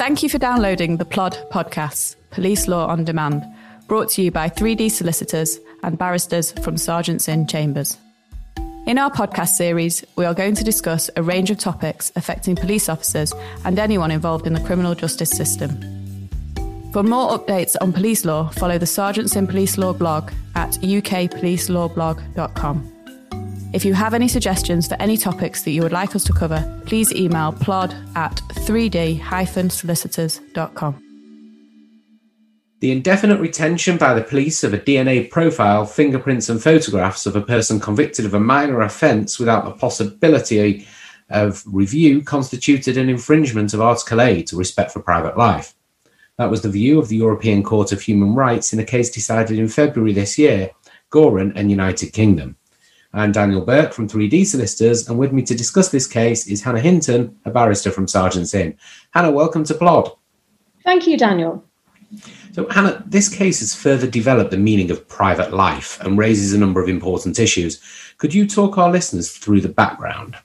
Thank you for downloading the Plod podcasts, Police Law on Demand, brought to you by 3D solicitors and barristers from Serjeants Inn Chambers. In our podcast series, we are going to discuss a range of topics affecting police officers and anyone involved in the criminal justice system. For more updates on police law, follow the Serjeants Inn Police Law blog at ukpolicelawblog.com. If you have any suggestions for any topics that you would like us to cover, please email plod at 3d-solicitors.com. The indefinite retention by the police of a DNA profile, fingerprints, and photographs of a person convicted of a minor offence without the possibility of review constituted an infringement of Article 8 respect for private life. That was the view of the European Court of Human Rights in a case decided in February this year, Gaughran and United Kingdom. I'm Daniel Burke from 3D Solicitors, and with me to discuss this case is Hannah Hinton, a barrister from Serjeants Inn. Hannah, welcome to Plod. Thank you, Daniel. So, Hannah, this case has further developed the meaning of private life and raises a number of important issues. Could you talk our listeners through the background?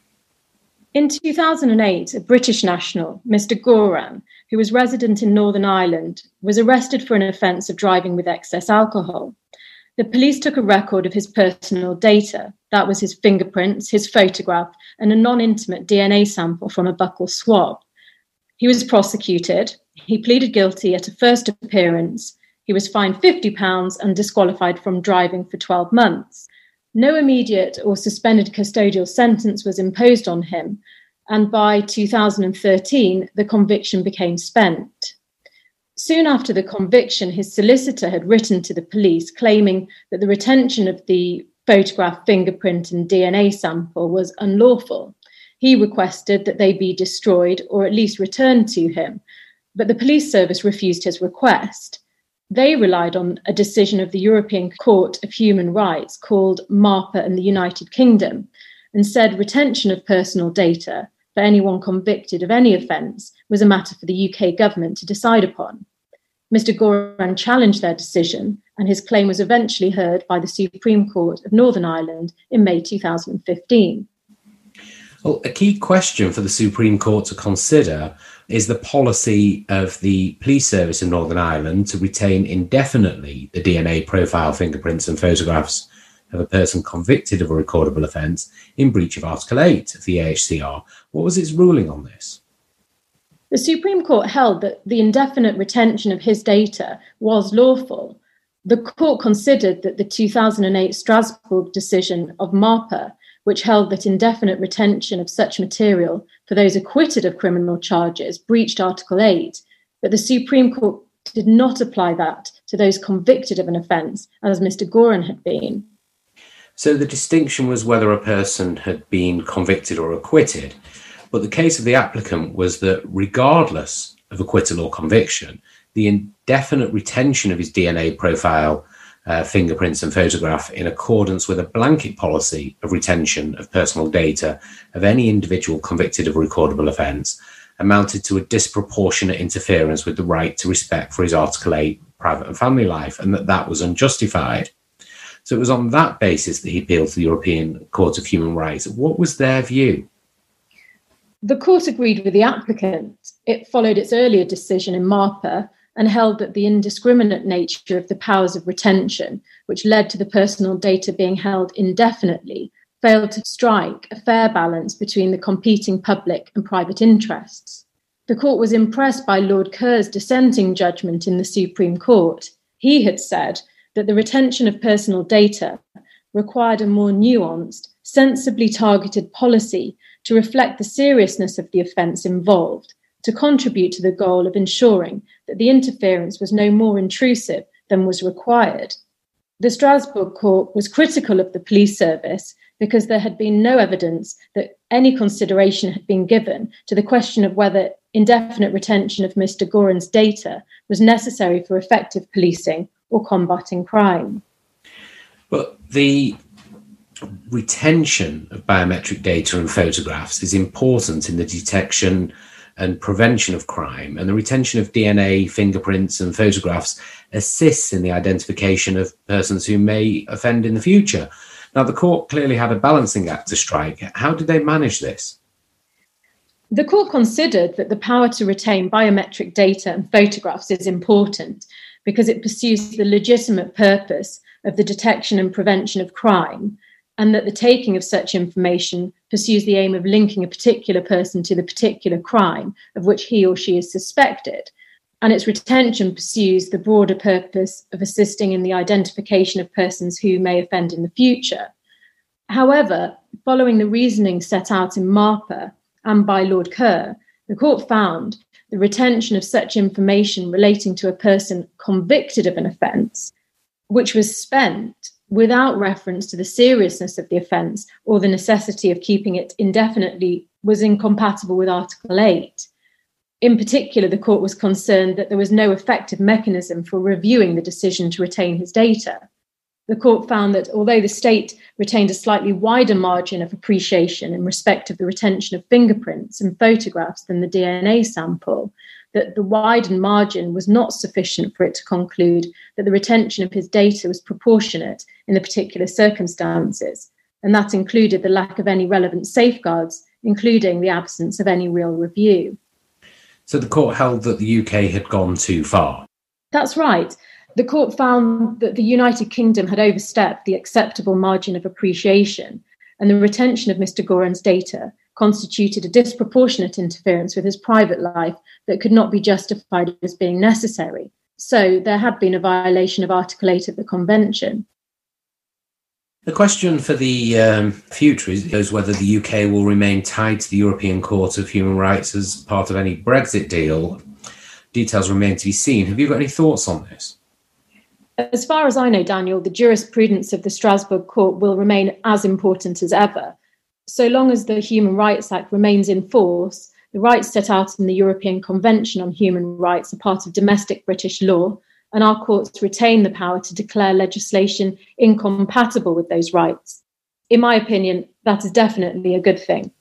In 2008, a British national, Mr. Gaughran, who was resident in Northern Ireland, was arrested for an offence of driving with excess alcohol. The police took a record of his personal data. That was his fingerprints, his photograph, and a non intimate DNA sample from a buccal swab. He was prosecuted. He pleaded guilty at a first appearance. He was fined £50 and disqualified from driving for 12 months. No immediate or suspended custodial sentence was imposed on him, and by 2013, the conviction became spent. Soon after the conviction, his solicitor had written to the police claiming that the retention of the photograph, fingerprint, and DNA sample was unlawful. He requested that they be destroyed or at least returned to him, but the police service refused his request. They relied on a decision of the European Court of Human Rights called Marper and the United Kingdom and said retention of personal data for anyone convicted of any offence was a matter for the UK government to decide upon. Mr. Gaughran challenged their decision, and his claim was eventually heard by the Supreme Court of Northern Ireland in May 2015. Well, a key question for the Supreme Court to consider is the policy of the police service in Northern Ireland to retain indefinitely the DNA profile, fingerprints, and photographs of a person convicted of a recordable offence in breach of Article 8 of the ECHR. What was its ruling on this? The Supreme Court held that the indefinite retention of his data was lawful. The court considered that the 2008 Strasbourg decision of Marper, which held that indefinite retention of such material for those acquitted of criminal charges breached Article 8, but the Supreme Court did not apply that to those convicted of an offence, as Mr. Gaughran had been. So the distinction was whether a person had been convicted or acquitted. But the case of the applicant was that regardless of acquittal or conviction, the indefinite retention of his DNA profile, uh, fingerprints, and photograph in accordance with a blanket policy of retention of personal data of any individual convicted of a recordable offence amounted to a disproportionate interference with the right to respect for his Article 8 private and family life, and that that was unjustified. So it was on that basis that he appealed to the European Court of Human Rights. What was their view? The court agreed with the applicant. It followed its earlier decision in Marper and held that the indiscriminate nature of the powers of retention, which led to the personal data being held indefinitely, failed to strike a fair balance between the competing public and private interests. The court was impressed by Lord Kerr's dissenting judgment in the Supreme Court. He had said that the retention of personal data required a more nuanced, sensibly targeted policy to reflect the seriousness of the offence involved, to contribute to the goal of ensuring that the interference was no more intrusive than was required. The Strasbourg court was critical of the police service because there had been no evidence that any consideration had been given to the question of whether indefinite retention of Mr. Gaughran's data was necessary for effective policing or combating crime. But the retention of biometric data and photographs is important in the detection and prevention of crime, and the retention of DNA, fingerprints, and photographs assists in the identification of persons who may offend in the future. Now, the court clearly had a balancing act to strike. How did they manage this? The court considered that the power to retain biometric data and photographs is important because it pursues the legitimate purpose of the detection and prevention of crime, and that the taking of such information pursues the aim of linking a particular person to the particular crime of which he or she is suspected. And its retention pursues the broader purpose of assisting in the identification of persons who may offend in the future. However, following the reasoning set out in Marper and by Lord Kerr, the court found the retention of such information relating to a person convicted of an offence, which was spent without reference to the seriousness of the offence or the necessity of keeping it indefinitely, was incompatible with Article 8. In particular, the court was concerned that there was no effective mechanism for reviewing the decision to retain his data. The court found that although the state retained a slightly wider margin of appreciation in respect of the retention of fingerprints and photographs than the DNA sample, that the widened margin was not sufficient for it to conclude that the retention of his data was proportionate in the particular circumstances, and that included the lack of any relevant safeguards, including the absence of any real review. So the court held that the UK had gone too far. That's right. The court found that the United Kingdom had overstepped the acceptable margin of appreciation, and the retention of Mr. Gaughran's data constituted a disproportionate interference with his private life that could not be justified as being necessary. So there had been a violation of Article 8 of the Convention. The question for the um, future is, is, whether the UK will remain tied to the European Court of Human Rights as part of any Brexit deal. Details remain to be seen. Have you got any thoughts on this? As far as I know, Daniel, the jurisprudence of the Strasbourg Court will remain as important as ever. So long as the Human Rights Act remains in force, the rights set out in the European Convention on Human Rights are part of domestic British law, and our courts retain the power to declare legislation incompatible with those rights. In my opinion, that is definitely a good thing.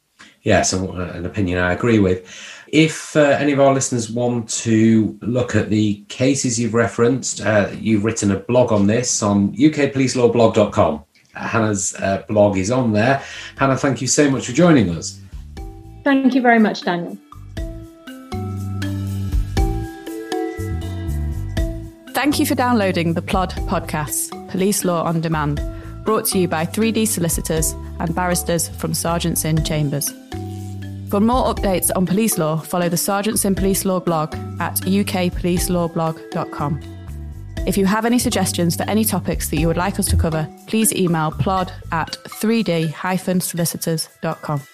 Yes, an opinion I agree with. If uh, any of our listeners want to look at the cases you've referenced, uh, you've written a blog on this on ukpolicelawblog.com. Hannah's uh, blog is on there. Hannah, thank you so much for joining us. Thank you very much, Daniel. Thank you for downloading the Plod podcasts, Police Law on Demand, brought to you by 3D solicitors and barristers from Serjeants Inn Chambers. For more updates on police law, follow the Serjeants Inn Police Law blog at ukpolicelawblog.com. If you have any suggestions for any topics that you would like us to cover, please email plod at 3d-solicitors.com.